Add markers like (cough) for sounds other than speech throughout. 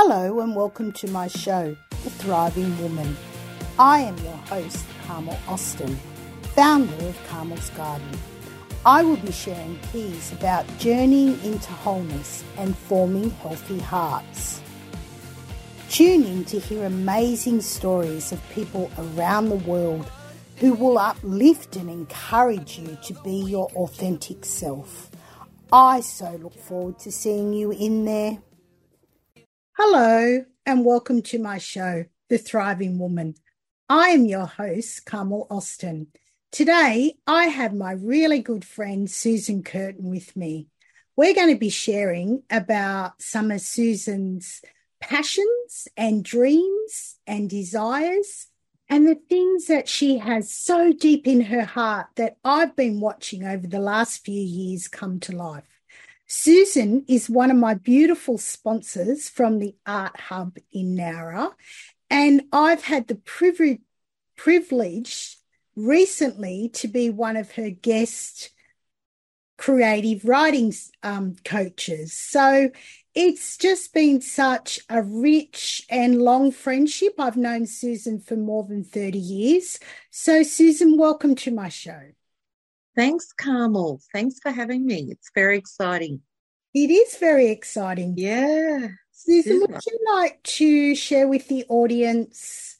Hello and welcome to my show, The Thriving Woman. I am your host, Carmel Austin, founder of Carmel's Garden. I will be sharing keys about journeying into wholeness and forming healthy hearts. Tune in to hear amazing stories of people around the world who will uplift and encourage you to be your authentic self. I so look forward to seeing you in there. Hello, and welcome to my show, The Thriving Woman. I am your host, Carmel Austin. Today, I have my really good friend, Susan Curtin, with me. We're going to be sharing about some of Susan's passions and dreams and desires and the things that she has so deep in her heart that I've been watching over the last few years come to life. Susan is one of my beautiful sponsors from the Art Hub in Nowra, and I've had the privilege, privilege recently to be one of her guest creative writing um, coaches. So it's just been such a rich and long friendship. I've known Susan for more than 30 years. So, Susan, welcome to my show. Thanks, Carmel. Thanks for having me. It's very exciting. It is very exciting. Yeah. Susan, would you like to share with the audience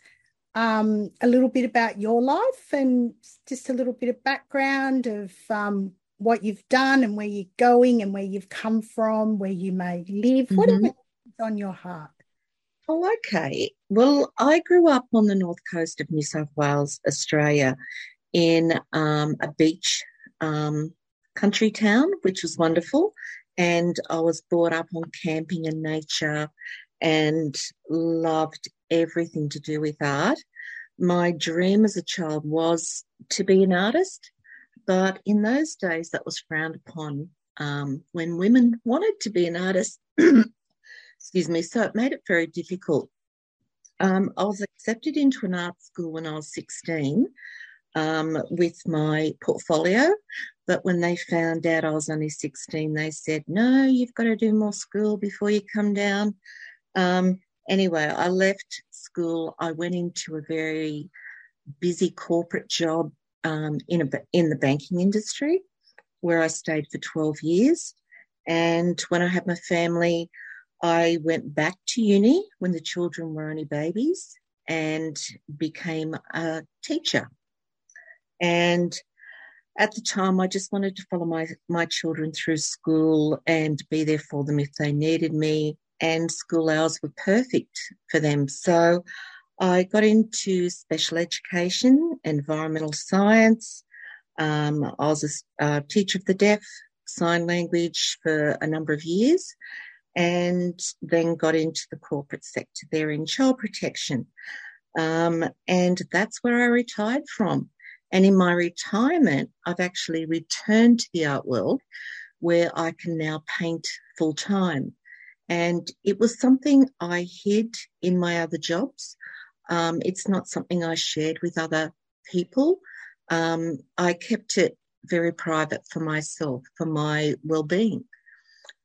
um, a little bit about your life and just a little bit of background of um, what you've done and where you're going and where you've come from, where you may live, mm-hmm. whatever is on your heart? Oh, okay. Well, I grew up on the north coast of New South Wales, Australia, in um, a beach um, country town, which was wonderful. And I was brought up on camping and nature and loved everything to do with art. My dream as a child was to be an artist, but in those days that was frowned upon um, when women wanted to be an artist. (clears throat) Excuse me, so it made it very difficult. Um, I was accepted into an art school when I was 16 um, with my portfolio. But when they found out I was only 16, they said, no, you've got to do more school before you come down. Um, anyway, I left school. I went into a very busy corporate job um, in, a, in the banking industry where I stayed for 12 years. And when I had my family, I went back to uni when the children were only babies and became a teacher. And at the time, I just wanted to follow my, my children through school and be there for them if they needed me. And school hours were perfect for them. So I got into special education, environmental science. Um, I was a uh, teacher of the deaf, sign language for a number of years, and then got into the corporate sector there in child protection. Um, and that's where I retired from. And in my retirement, I've actually returned to the art world where I can now paint full time. And it was something I hid in my other jobs. Um, it's not something I shared with other people. Um, I kept it very private for myself, for my well being.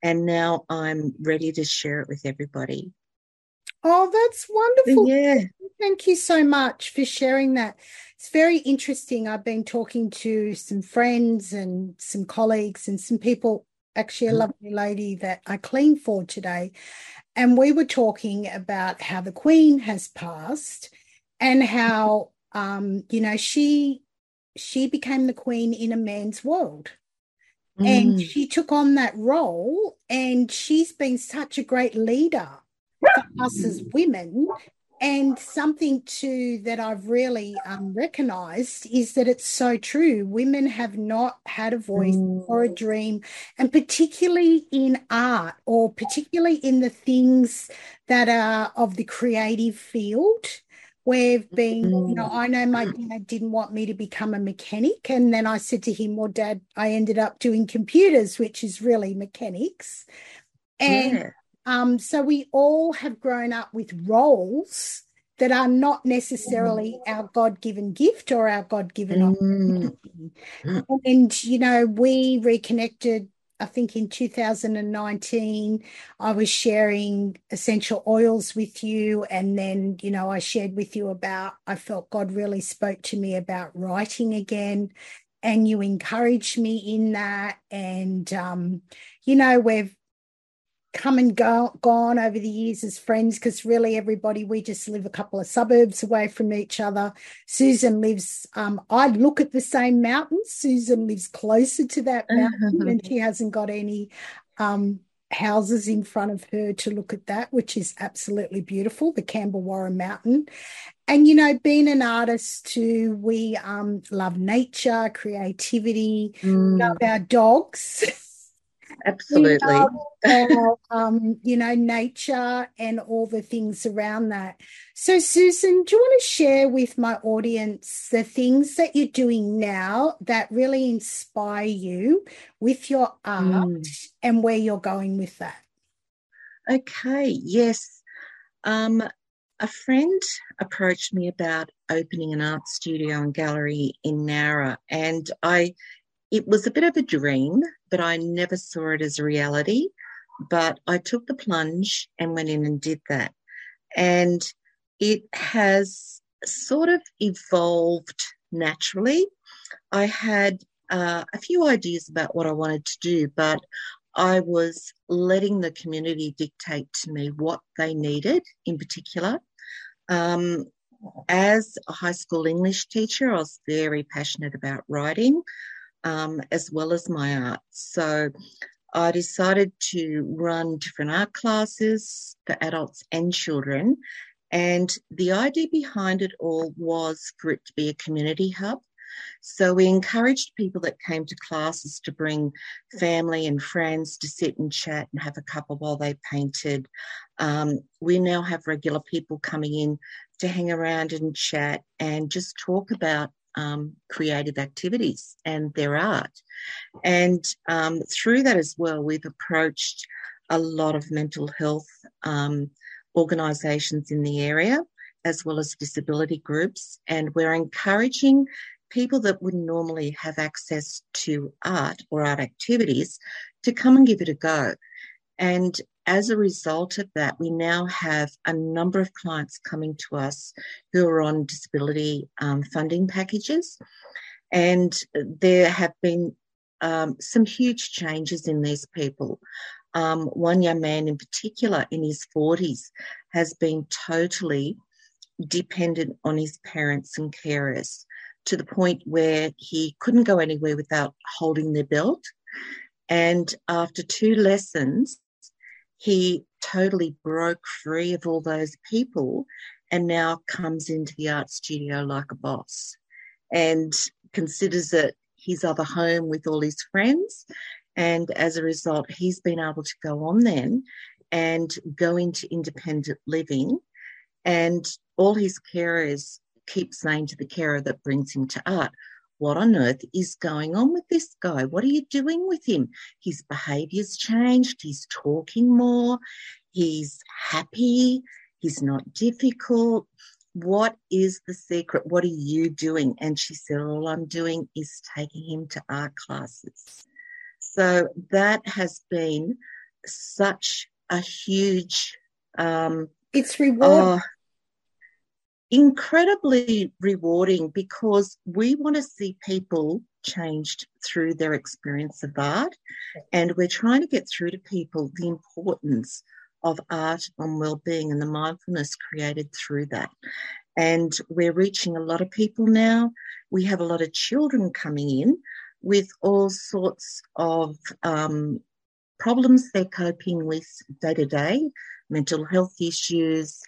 And now I'm ready to share it with everybody. Oh, that's wonderful. Yeah. Thank you so much for sharing that. It's very interesting. I've been talking to some friends and some colleagues and some people, actually, a mm-hmm. lovely lady that I clean for today. And we were talking about how the Queen has passed and how, um, you know, she she became the queen in a man's world. Mm. And she took on that role, and she's been such a great leader for us as women and something too that I've really um, recognized is that it's so true. Women have not had a voice mm. or a dream, and particularly in art or particularly in the things that are of the creative field. We've been, mm. you know, I know my dad didn't want me to become a mechanic. And then I said to him, Well, dad, I ended up doing computers, which is really mechanics. And yeah um, so we all have grown up with roles that are not necessarily our God given gift or our God given mm. opportunity. And, you know, we reconnected I think in 2019, I was sharing essential oils with you. And then, you know, I shared with you about, I felt God really spoke to me about writing again. And you encouraged me in that. And, um, you know, we've come and go, gone over the years as friends because really everybody we just live a couple of suburbs away from each other. Susan lives um, i look at the same mountain susan lives closer to that mountain and she hasn't got any um, houses in front of her to look at that which is absolutely beautiful the Cambewarra mountain. And you know being an artist too we um, love nature creativity mm. love our dogs (laughs) Absolutely. (laughs) Um, you know, nature and all the things around that. So, Susan, do you want to share with my audience the things that you're doing now that really inspire you with your art mm. and where you're going with that? Okay, yes. Um, a friend approached me about opening an art studio and gallery in Nowra, and I it was a bit of a dream, but I never saw it as a reality. But I took the plunge and went in and did that. And it has sort of evolved naturally. I had uh, a few ideas about what I wanted to do, but I was letting the community dictate to me what they needed in particular. Um, as a high school English teacher, I was very passionate about writing um, as well as my art. So I decided to run different art classes for adults and children. And the idea behind it all was for it to be a community hub. So we encouraged people that came to classes to bring family and friends to sit and chat and have a cuppa while they painted. Um, we now have regular people coming in to hang around and chat and just talk about um, creative activities and their art. And um, through that as well, we've approached a lot of mental health um, organisations in the area, as well as disability groups. And we're encouraging people that wouldn't normally have access to art or art activities to come and give it a go. And as a result of that, we now have a number of clients coming to us who are on disability um, funding packages. And there have been um, some huge changes in these people. Um, one young man in particular, in his 40s, has been totally dependent on his parents and carers to the point where he couldn't go anywhere without holding their belt. And after two lessons, he totally broke free of all those people and now comes into the art studio like a boss and considers it his other home with all his friends. And as a result, he's been able to go on then and go into independent living. And all his carers keep saying to the carer that brings him to art, what on earth is going on with this guy? What are you doing with him? His behavior's changed. He's talking more. He's happy. He's not difficult. What is the secret? What are you doing? And she said, All I'm doing is taking him to art classes. So that has been such a huge. Um, it's rewarding. Oh, incredibly rewarding because we want to see people changed through their experience of art. And we're trying to get through to people the importance of art on well-being and the mindfulness created through that. And we're reaching a lot of people now. We have a lot of children coming in with all sorts of um, problems they're coping with day to day, mental health issues,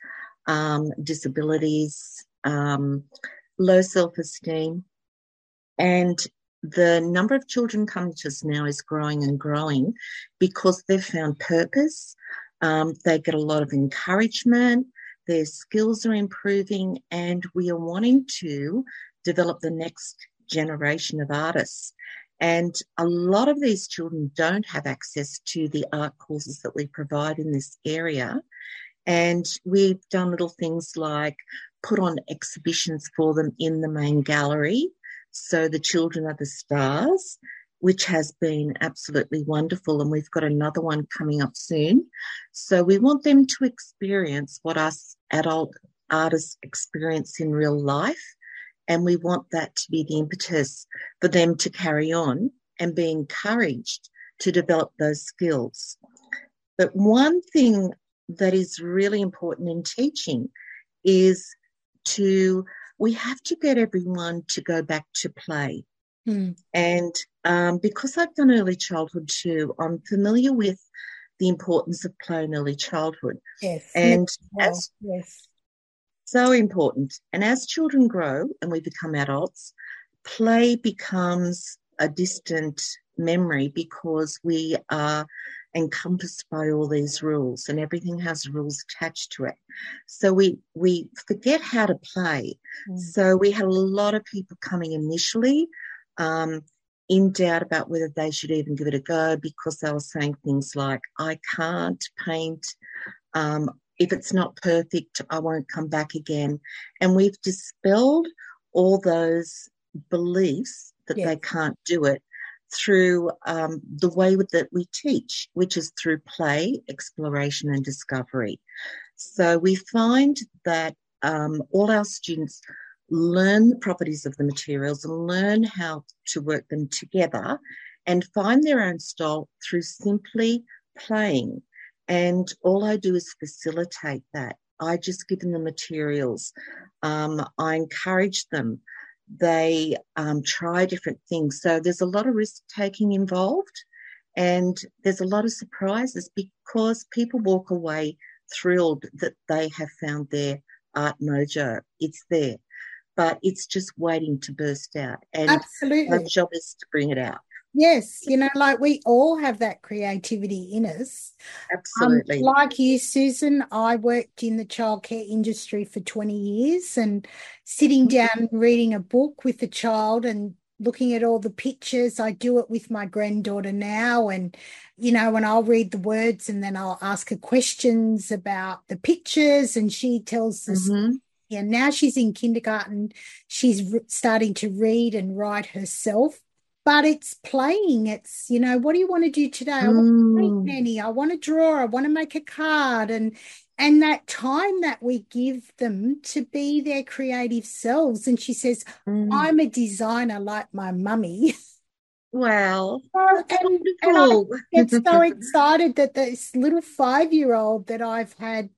um, disabilities, um, low self esteem. And the number of children coming to us now is growing and growing because they've found purpose. Um, they get a lot of encouragement, their skills are improving, and we are wanting to develop the next generation of artists. And a lot of these children don't have access to the art courses that we provide in this area. And we've done little things like put on exhibitions for them in the main gallery. So the children are the stars which has been absolutely wonderful. And we've got another one coming up soon. So we want them to experience what us adult artists experience in real life. And we want that to be the impetus for them to carry on and be encouraged to develop those skills. But one thing that is really important in teaching is to, we have to get everyone to go back to play. Mm. And um, because I've done early childhood too, I'm familiar with the importance of play in early childhood. Yes. And as, yes. So important. And as children grow and we become adults, play becomes a distant memory because we are encompassed by all these rules and everything has rules attached to it. So we, we forget how to play. Mm. So we had a lot of people coming initially, um, in doubt about whether they should even give it a go because they were saying things like, I can't paint. Um, if it's not perfect, I won't come back again. And we've dispelled all those beliefs that yes. they can't do it through um, the way that we teach, which is through play, exploration, and discovery. So we find that um, all our students learn the properties of the materials and learn how to work them together and find their own style through simply playing. And all I do is facilitate that. I just give them the materials. Um, I encourage them they um, try different things. So there's a lot of risk taking involved and there's a lot of surprises because people walk away thrilled that they have found their art mojo. It's there, but it's just waiting to burst out. And Absolutely. our job is to bring it out. Yes, you know, like we all have that creativity in us. Absolutely. Um, like you, Susan, I worked in the childcare industry for 20 years and sitting mm-hmm. down reading a book with a child and looking at all the pictures. I do it with my granddaughter now. And, you know, and I'll read the words and then I'll ask her questions about the pictures and she tells us. Mm-hmm. Yeah, now she's in kindergarten. She's re- starting to read and write herself but it's playing. It's, you know, what do you want to do today? I want to paint mm. Nanny. I want to draw. I want to make a card. And and that time that we give them to be their creative selves. And she says, mm. I'm a designer like my mummy. Wow. (laughs) and, and I get so (laughs) excited that this little five year old that I've had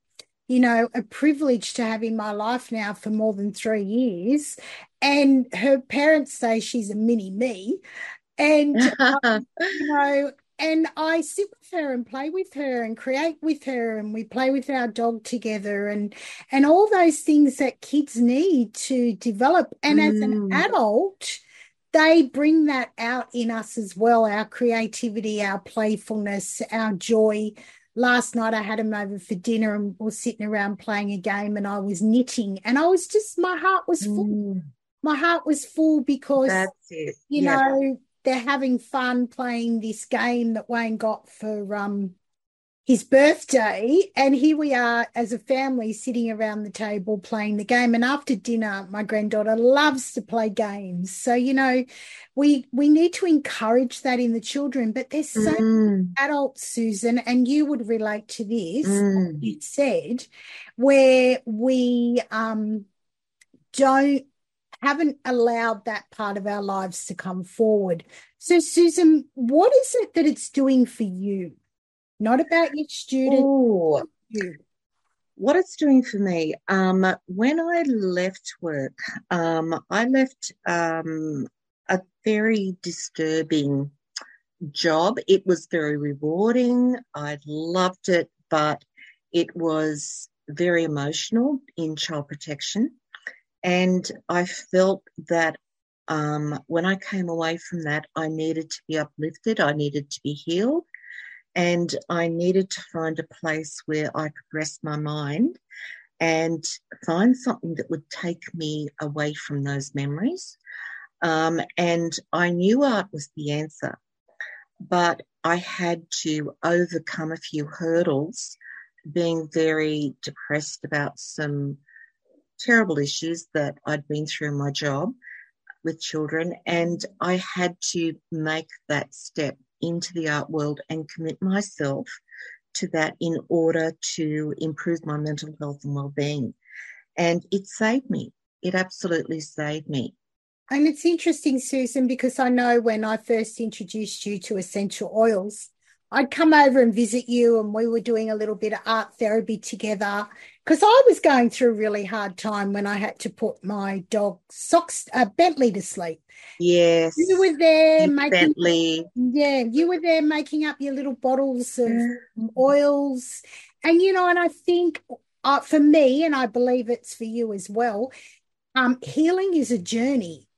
you know, a privilege to have in my life now for more than three years. And her parents say she's a mini me. And, (laughs) um, you know, and I sit with her and play with her and create with her and we play with our dog together and and all those things that kids need to develop and mm. as an mm. adult they bring that out in us as well our creativity our playfulness our joy last night I had him over for dinner and we are sitting around playing a game and I was knitting and I was just my heart was full. Mm. My heart was full because you yeah. know they're having fun playing this game that Wayne got for um his birthday. And here we are as a family sitting around the table playing the game. And after dinner, my granddaughter loves to play games. So, you know, we we need to encourage that in the children. But there's so mm. adults, Susan, and you would relate to this, mm. you said, where we um don't haven't allowed that part of our lives to come forward. So, Susan, what is it that it's doing for you? Not about your student. What it's doing for me, um, when I left work, um, I left um, a very disturbing job. It was very rewarding. I loved it, but it was very emotional in child protection. And I felt that um, when I came away from that, I needed to be uplifted, I needed to be healed, and I needed to find a place where I could rest my mind and find something that would take me away from those memories. Um, and I knew art was the answer, but I had to overcome a few hurdles, being very depressed about some terrible issues that I'd been through in my job. with children, and I had to make that step into the art world and commit myself to that in order to improve my mental health and well-being. And it saved me. It absolutely saved me. And it's interesting, Susan, because I know when I first introduced you to essential oils, I'd come over and visit you, and we were doing a little bit of art therapy together because I was going through a really hard time when I had to put my dog socks uh, Bentley to sleep. Yes, you were there making Bentley. Yeah, you were there making up your little bottles of oils, and you know, and I think uh, for me, and I believe it's for you as well. Um, healing is a journey.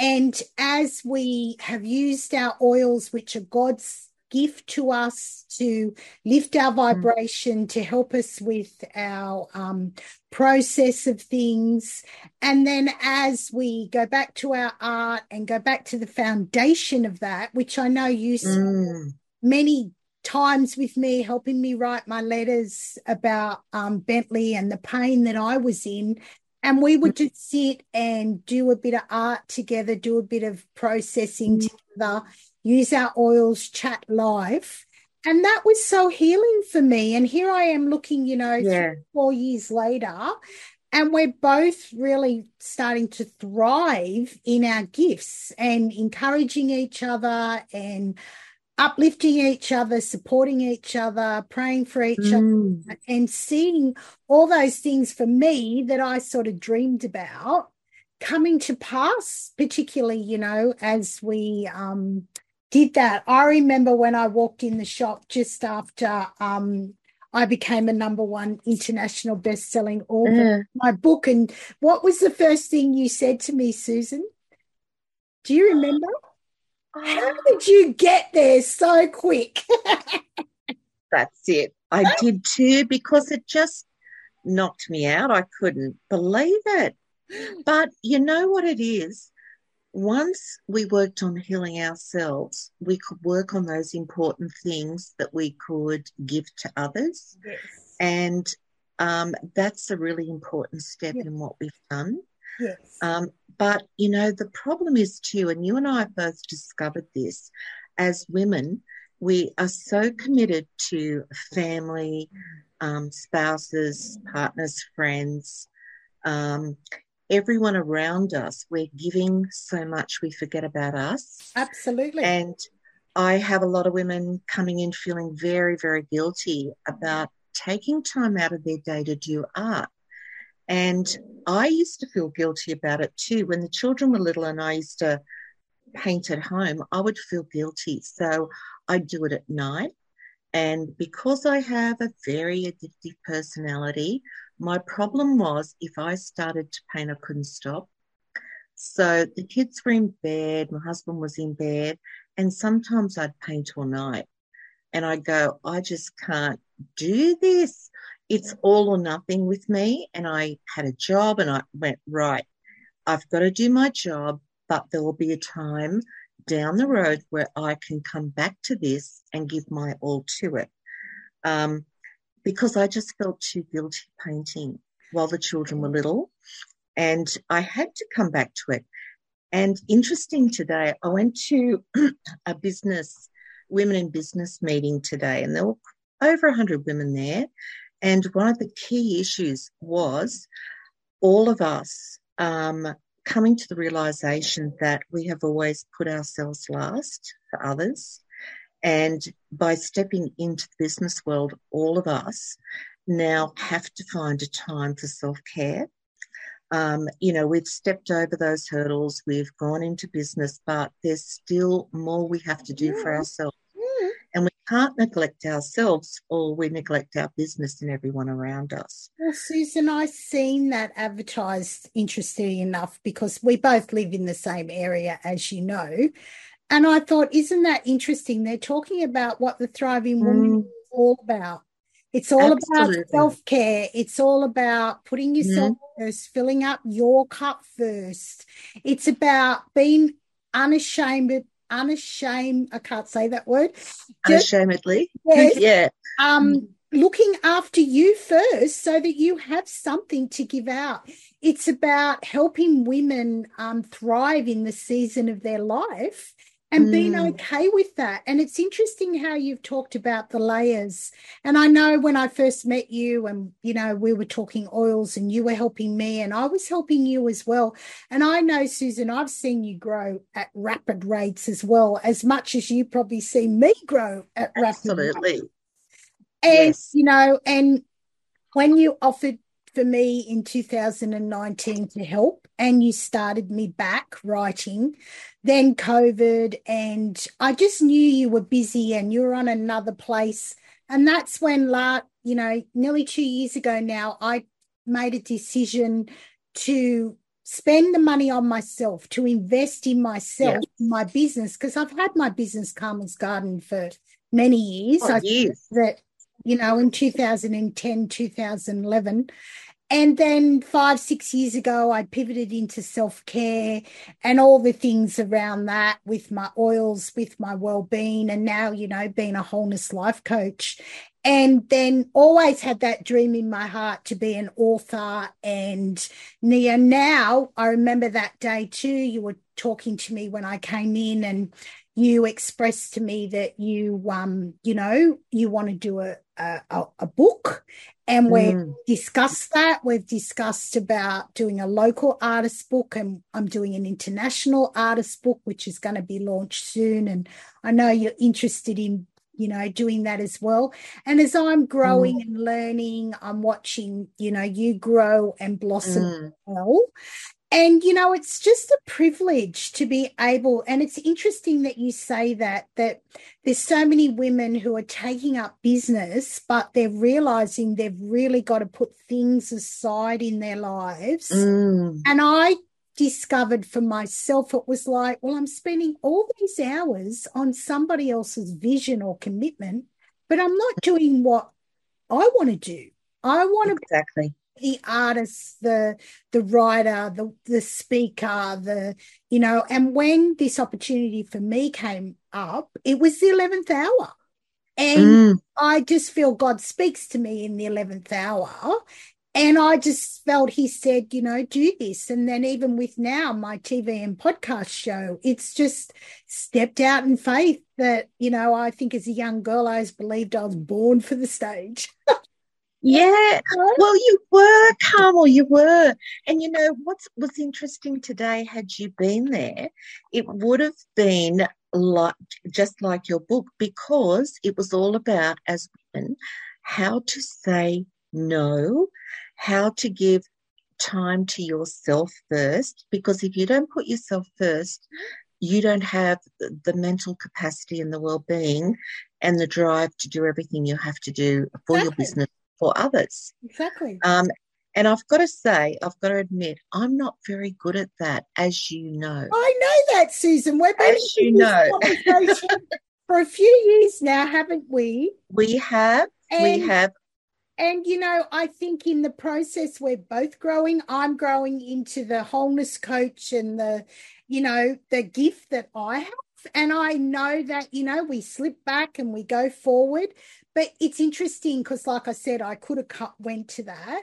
And as we have used our oils, which are God's gift to us to lift our mm. vibration, to help us with our um, process of things. And then as we go back to our art and go back to the foundation of that, which I know you mm. many times with me, helping me write my letters about um, Bentley and the pain that I was in. And we would mm. just sit and do a bit of art together, do a bit of processing mm. together use our oils, chat live. And that was so healing for me. And here I am looking, you know, yeah. four years later, and we're both really starting to thrive in our gifts and encouraging each other and uplifting each other, supporting each other, praying for each mm. other, and seeing all those things for me that I sort of dreamed about coming to pass, particularly, you know, as we um, did that. I remember when I walked in the shop just after um, I became a number one international best-selling author. Mm. My book, and what was the first thing you said to me, Susan? Do you remember? How did you get there so quick? (laughs) That's it. I did too because it just knocked me out. I couldn't believe it. (gasps) But you know what it is? Once we worked on healing ourselves, we could work on those important things that we could give to others. Yes. And um, that's a really important step yes. in what we've done. Yes. Um, but, you know, the problem is too, and you and I have both discovered this as women, we are so committed to family, um, spouses, partners, friends, um, everyone around us. We're giving so much we forget about us. Absolutely. And I have a lot of women coming in feeling very, very guilty about taking time out of their day to do art. And I used to feel guilty about it too. When the children were little and I used to paint at home, I would feel guilty. So I'd do it at night. And because I have a very addictive personality, my problem was if I started to paint, I couldn't stop. So the kids were in bed, my husband was in bed, and sometimes I'd paint all night. And I go, I just can't do this. It's all or nothing with me. And I had a job and I went, right, I've got to do my job, but there will be a time down the road where I can come back to this and give my all to it. Um, because I just felt too guilty painting while the children were little. And I had to come back to it. And interesting today, I went to (clears throat) a business, women in business meeting today, and there were over 100 women there. And one of the key issues was all of us um, coming to the realization that we have always put ourselves last for others and by stepping into the business world, all of us now have to find a time for self care. Um, you know, we've stepped over those hurdles, we've gone into business, but there's still more we have to do for ourselves. And we can't neglect ourselves or we neglect our business and everyone around us. Well, Susan, I've seen that advertised, interesting enough, because we both live in the same area, as you know. And I thought, isn't that interesting? They're talking about what the thriving woman mm. is all about. It's all Absolutely. about self care. It's all about putting yourself mm. first, filling up your cup first. It's about being unashamed, unashamed. I can't say that word. Unashamedly. Yes. (laughs) yeah. Um, looking after you first so that you have something to give out. It's about helping women um, thrive in the season of their life and mm. being okay with that. And it's interesting how you've talked about the layers. And I know when I first met you, and you know, we were talking oils and you were helping me, and I was helping you as well. And I know, Susan, I've seen you grow at rapid rates as well, as much as you probably see me grow at Absolutely. rapid rates. And, yes. you know, and when you offered for me in 2019 to help and you started me back writing then covid and i just knew you were busy and you were on another place and that's when la you know nearly 2 years ago now i made a decision to spend the money on myself to invest in myself yeah. my business because i've had my business carmel's garden for many years oh, years. that you know, in 2010, 2011. And then five, six years ago, I pivoted into self care and all the things around that with my oils, with my well being, and now, you know, being a wholeness life coach. And then always had that dream in my heart to be an author. And Nia, now I remember that day too. You were talking to me when I came in and you expressed to me that you um you know you want to do a a, a book and we've mm. discussed that we've discussed about doing a local artist book and i'm doing an international artist book which is going to be launched soon and i know you're interested in you know doing that as well and as i'm growing mm. and learning i'm watching you know you grow and blossom mm. well and you know it's just a privilege to be able and it's interesting that you say that that there's so many women who are taking up business but they're realizing they've really got to put things aside in their lives. Mm. and i discovered for myself it was like well i'm spending all these hours on somebody else's vision or commitment but i'm not doing what i want to do. I want to exactly the artist, the the writer, the the speaker, the you know, and when this opportunity for me came up, it was the eleventh hour. And mm. I just feel God speaks to me in the 11th hour. And I just felt he said, you know, do this. And then even with now my TV and podcast show, it's just stepped out in faith that, you know, I think as a young girl, I always believed I was born for the stage. (laughs) Yeah. Well, you were, Carmel, you were. And you know, what's what's interesting today, had you been there, it would have been like just like your book, because it was all about as women how to say no, how to give time to yourself first. Because if you don't put yourself first, you don't have the mental capacity and the well-being and the drive to do everything you have to do for your business for others. Exactly. Um, and I've got to say, I've got to admit, I'm not very good at that, as you know. I know that, Susan. Been as you know (laughs) for a few years now, haven't we? We have. And, we have. And you know, I think in the process we're both growing. I'm growing into the wholeness coach and the, you know, the gift that I have. And I know that, you know, we slip back and we go forward. But it's interesting because, like I said, I could have cut, went to that.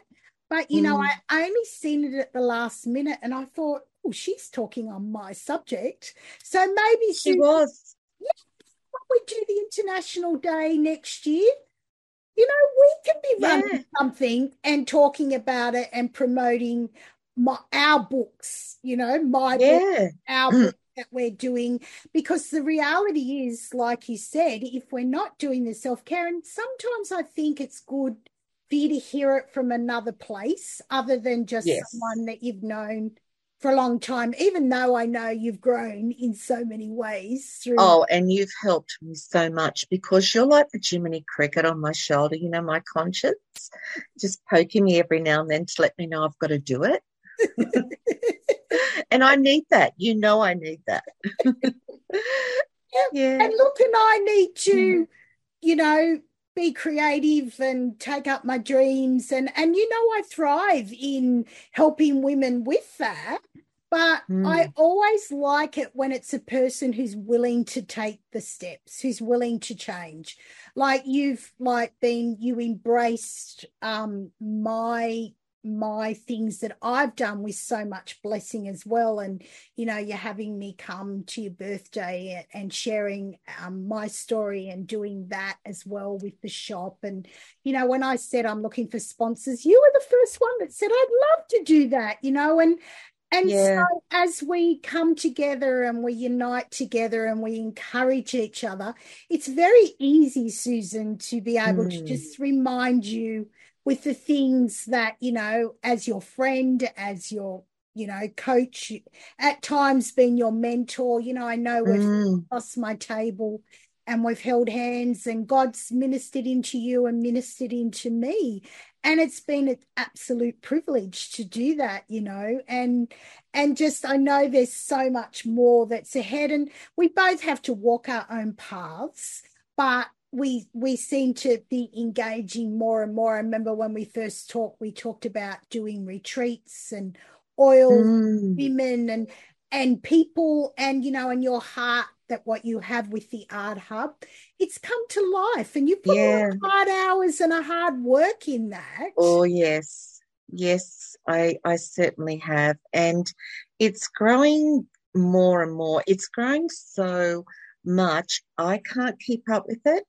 But, you mm. know, I, I only seen it at the last minute and I thought, oh, she's talking on my subject. So maybe she, she was. Yeah, we do the International Day next year. You know, we can be running yeah. something and talking about it and promoting my, our books, you know, my yeah. book, our book that we're doing because the reality is like you said if we're not doing the self-care and sometimes i think it's good for you to hear it from another place other than just yes. someone that you've known for a long time even though i know you've grown in so many ways through oh and you've helped me so much because you're like the jiminy cricket on my shoulder you know my conscience just poking me every now and then to let me know i've got to do it (laughs) and I need that. You know, I need that. (laughs) yeah. And look, and I need to, mm-hmm. you know, be creative and take up my dreams. And, and, you know, I thrive in helping women with that. But mm. I always like it when it's a person who's willing to take the steps, who's willing to change. Like you've like been you embraced um my my things that I've done with so much blessing as well. And, you know, you're having me come to your birthday and sharing um, my story and doing that as well with the shop. And, you know, when I said I'm looking for sponsors, you were the first one that said, I'd love to do that, you know, and, and yeah. so as we come together and we unite together and we encourage each other, it's very easy, Susan, to be able mm. to just remind you with the things that you know as your friend as your you know coach at times been your mentor you know i know we've mm. crossed my table and we've held hands and god's ministered into you and ministered into me and it's been an absolute privilege to do that you know and and just i know there's so much more that's ahead and we both have to walk our own paths but we we seem to be engaging more and more. I remember when we first talked, we talked about doing retreats and oil mm. women and and people and you know and your heart that what you have with the art hub it's come to life and you put yeah. hard hours and a hard work in that oh yes yes i i certainly have and it's growing more and more it's growing so much i can't keep up with it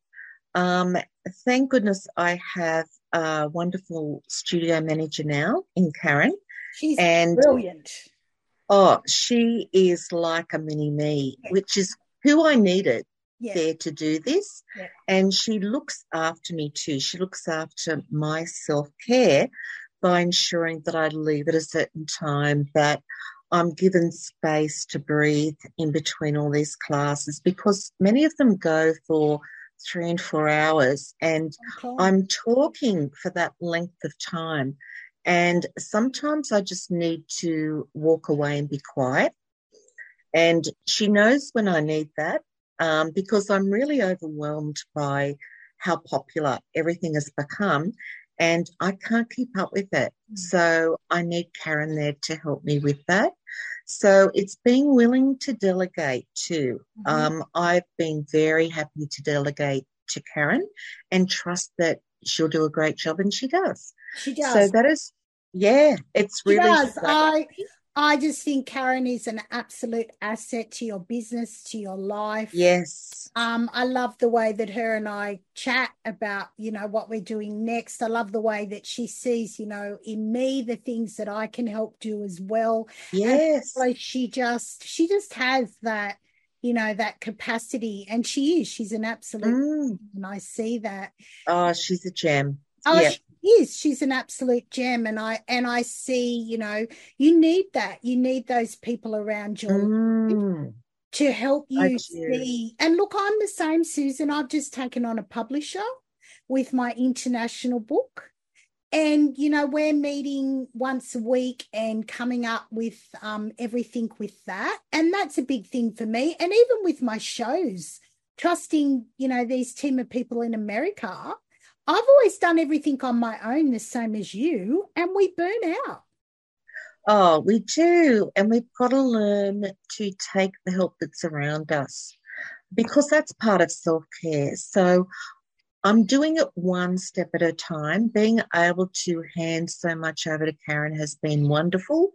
um, thank goodness I have a wonderful studio manager now in Karen. She's and, brilliant. Oh, she is like a mini me, which is who I needed there to do this. And she looks after me too. She looks after my self care by ensuring that I leave at a certain time, that I'm given space to breathe in between all these classes because many of them go for three and four hours. And okay. I'm talking for that length of time. And sometimes I just need to walk away and be quiet. And she knows when I need that um, because I'm really overwhelmed by how popular everything has become. And I can't keep up with it. Mm. So I need Karen there to help me with that. So it's being willing to delegate too. Mm-hmm. Um, I've been very happy to delegate to Karen and trust that she'll do a great job, and she does. She does. So that is, yeah, it's she really. Does. I I just think Karen is an absolute asset to your business, to your life. Yes. Um, I love the way that her and I chat about, you know, what we're doing next. I love the way that she sees, you know, in me the things that I can help do as well. Yes. Like she just she just has that, you know, that capacity. And she is. She's an absolute mm. and I see that. Oh, she's a gem. Oh, yep. Is. She's an absolute gem and i and i see you know you need that. You need those people around you mm. to help you see. And look i'm the same susan. I've just taken on a publisher with my international book. And you know we're meeting once a week and coming up with um, everything with that. And that's a big thing for me. And even with my shows trusting you know these team of people in america I've always done everything on my own, the same as you, and we burn out. Oh, we do. And we've got to learn to take the help that's around us because that's part of self care. So I'm doing it one step at a time. Being able to hand so much over to Karen has been wonderful.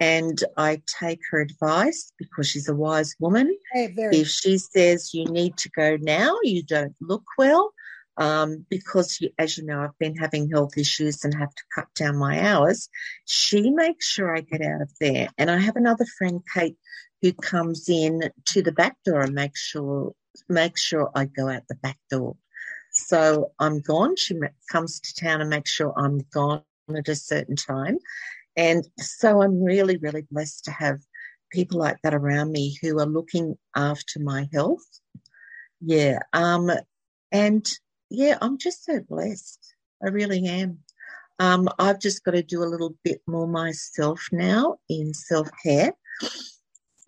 And I take her advice because she's a wise woman. Hey, if she says you need to go now, you don't look well, um, because, as you know, I've been having health issues and have to cut down my hours. She makes sure I get out of there. And I have another friend, Kate, who comes in to the back door and makes sure makes sure I go out the back door. So I'm gone. She comes to town and makes sure I'm gone at a certain time. And so I'm really, really blessed to have people like that around me who are looking after my health. Yeah. Um, and yeah, I'm just so blessed. I really am. Um, I've just got to do a little bit more myself now in self care,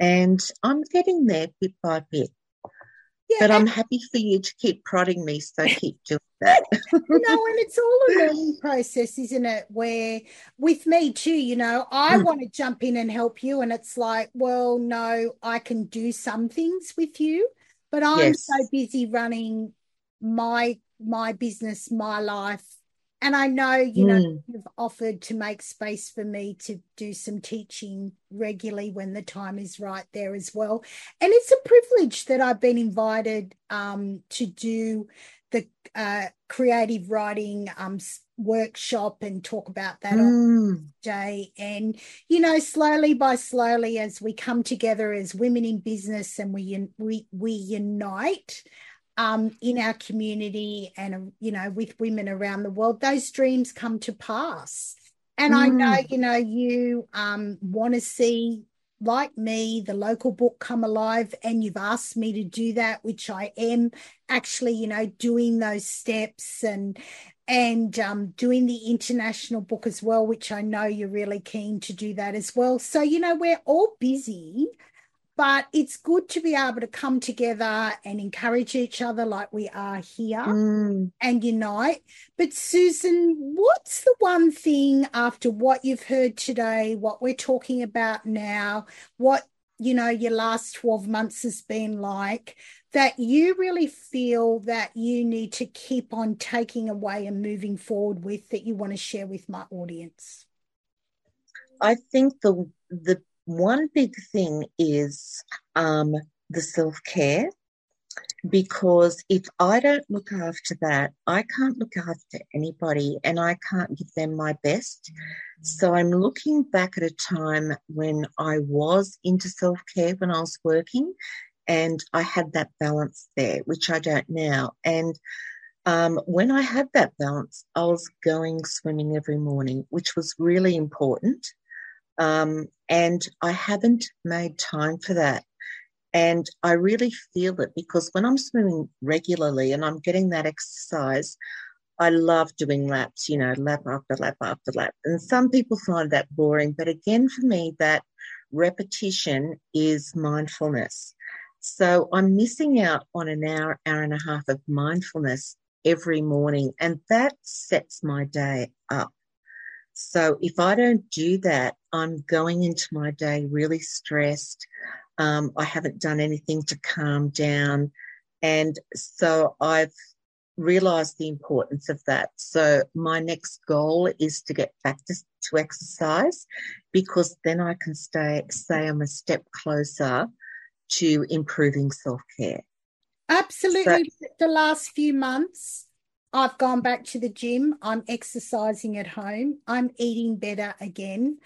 and I'm getting there bit by bit. Yeah, but I'm happy for you to keep prodding me, so (laughs) keep doing that. no, and it's all a (laughs) learning process, isn't it? Where with me too, you know, I mm. want to jump in and help you, and it's like, well, no, I can do some things with you, but I'm yes. so busy running my my business, my life, and I know, you know, mm. you've offered to make space for me to do some teaching regularly when the time is right there as well. And it's a privilege that I've been invited um, to do the uh, creative writing um, workshop and talk about that mm. day. And, you know, slowly by slowly, as we come together as women in business and we, we, we unite, um, in our community and you know with women around the world those dreams come to pass and mm. i know you know you um, want to see like me the local book come alive and you've asked me to do that which i am actually you know doing those steps and and um, doing the international book as well which i know you're really keen to do that as well so you know we're all busy but it's good to be able to come together and encourage each other like we are here mm. and unite. But, Susan, what's the one thing after what you've heard today, what we're talking about now, what you know your last 12 months has been like that you really feel that you need to keep on taking away and moving forward with that you want to share with my audience i think the the one big thing is um, the self care, because if I don't look after that, I can't look after anybody and I can't give them my best. So I'm looking back at a time when I was into self care when I was working and I had that balance there, which I don't now. And um, when I had that balance, I was going swimming every morning, which was really important. Um, and I haven't made time for that. And I really feel it because when I'm swimming regularly and I'm getting that exercise, I love doing laps, you know, lap after lap after lap. And some people find that boring. But again, for me, that repetition is mindfulness. So I'm missing out on an hour, hour and a half of mindfulness every morning. And that sets my day up. So if I don't do that, I'm going into my day really stressed. Um, I haven't done anything to calm down. And so I've realized the importance of that. So my next goal is to get back to, to exercise because then I can stay, say I'm a step closer to improving self care. Absolutely. So, the last few months, I've gone back to the gym. I'm exercising at home. I'm eating better again.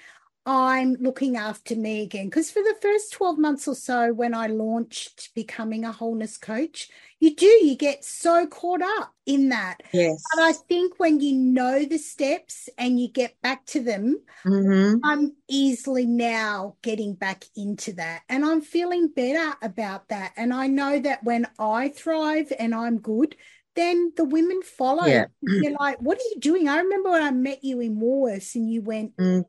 I'm looking after me again. Because for the first 12 months or so, when I launched becoming a wholeness coach, you do, you get so caught up in that. Yes. But I think when you know the steps and you get back to them, mm-hmm. I'm easily now getting back into that. And I'm feeling better about that. And I know that when I thrive and I'm good, then the women follow. Yeah. You're like, what are you doing? I remember when I met you in Woolworths and you went, mm.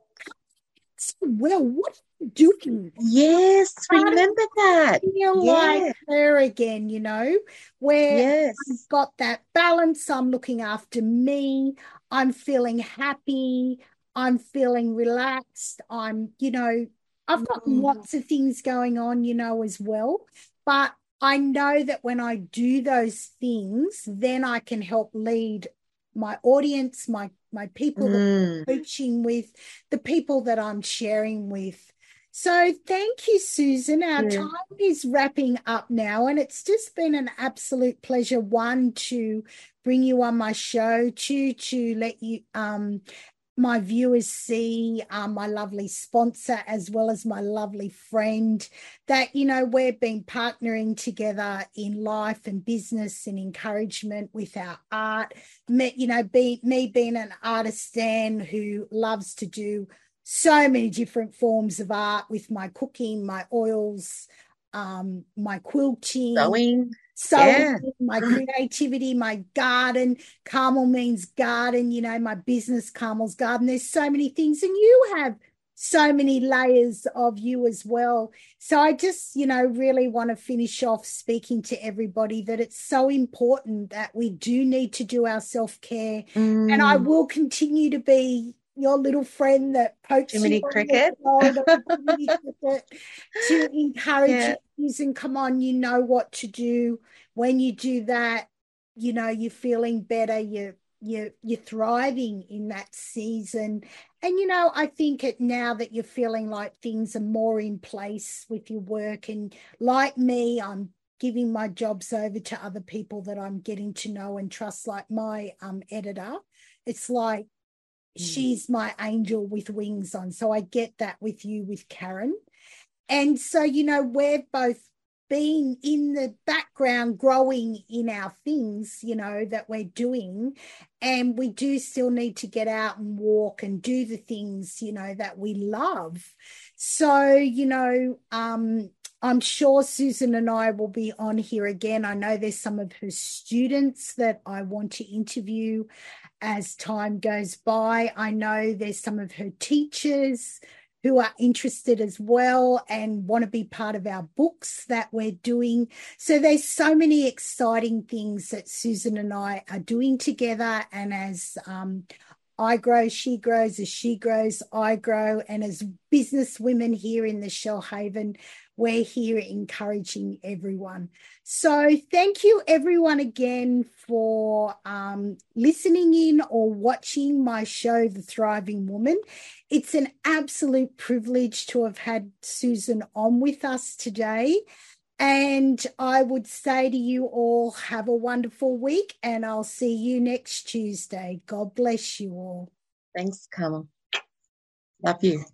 well, what are you doing? Yes, remember that. Feel yeah. like her again, you know, where yes. I've got that balance. I'm looking after me. I'm feeling happy. I'm feeling relaxed. I'm, you know, I've got mm. lots of things going on, you know, as well. But I know that when I do those things, then I can help lead my audience, my my people mm. that I'm coaching with, the people that I'm sharing with. So thank you, Susan. Our yeah. time is wrapping up now, and it's just been an absolute pleasure. One to bring you on my show, two to let you um, my viewers see um, my lovely sponsor as well as my lovely friend that you know we've been partnering together in life and business and encouragement with our art. Me, you know be, me being an artist Dan who loves to do so many different forms of art with my cooking my oils um, my quilting sewing so yeah. my (laughs) creativity, my garden, Carmel means garden, you know, my business, Carmel's garden. There's so many things. And you have so many layers of you as well. So I just, you know, really want to finish off speaking to everybody that it's so important that we do need to do our self care. Mm. And I mm. will continue to be your little friend that pokes Jiminy (laughs) Cricket. to encourage yeah. you and come on, you know what to do. When you do that, you know, you're feeling better, you're you're you're thriving in that season and you know i think it now that you're feeling like things are more in place with your work and like me i'm giving my jobs over to other people that i'm getting to know and trust like my um editor it's like. She's my angel with wings on so i get that with you with karen. And so you know we're both been in the background growing in our things you know that we're doing and we do still need to get out and walk and do the things you know that we love. So you know um I'm sure Susan and I will be on here again. I know there's some of her students that I want to interview as time goes by. I know there's some of her teachers who are interested as well and want to be part of our books that we're doing. So there's so many exciting things that Susan and I are doing together. And as um, I grow, she grows, as she grows, I grow. And as business women here in the Shoalhaven, we're here encouraging everyone. So, thank you everyone again for um, listening in or watching my show, The Thriving Woman. It's an absolute privilege to have had Susan on with us today. And I would say to you all, have a wonderful week, and I'll see you next Tuesday. God bless you all. Thanks, Carmel. Love you.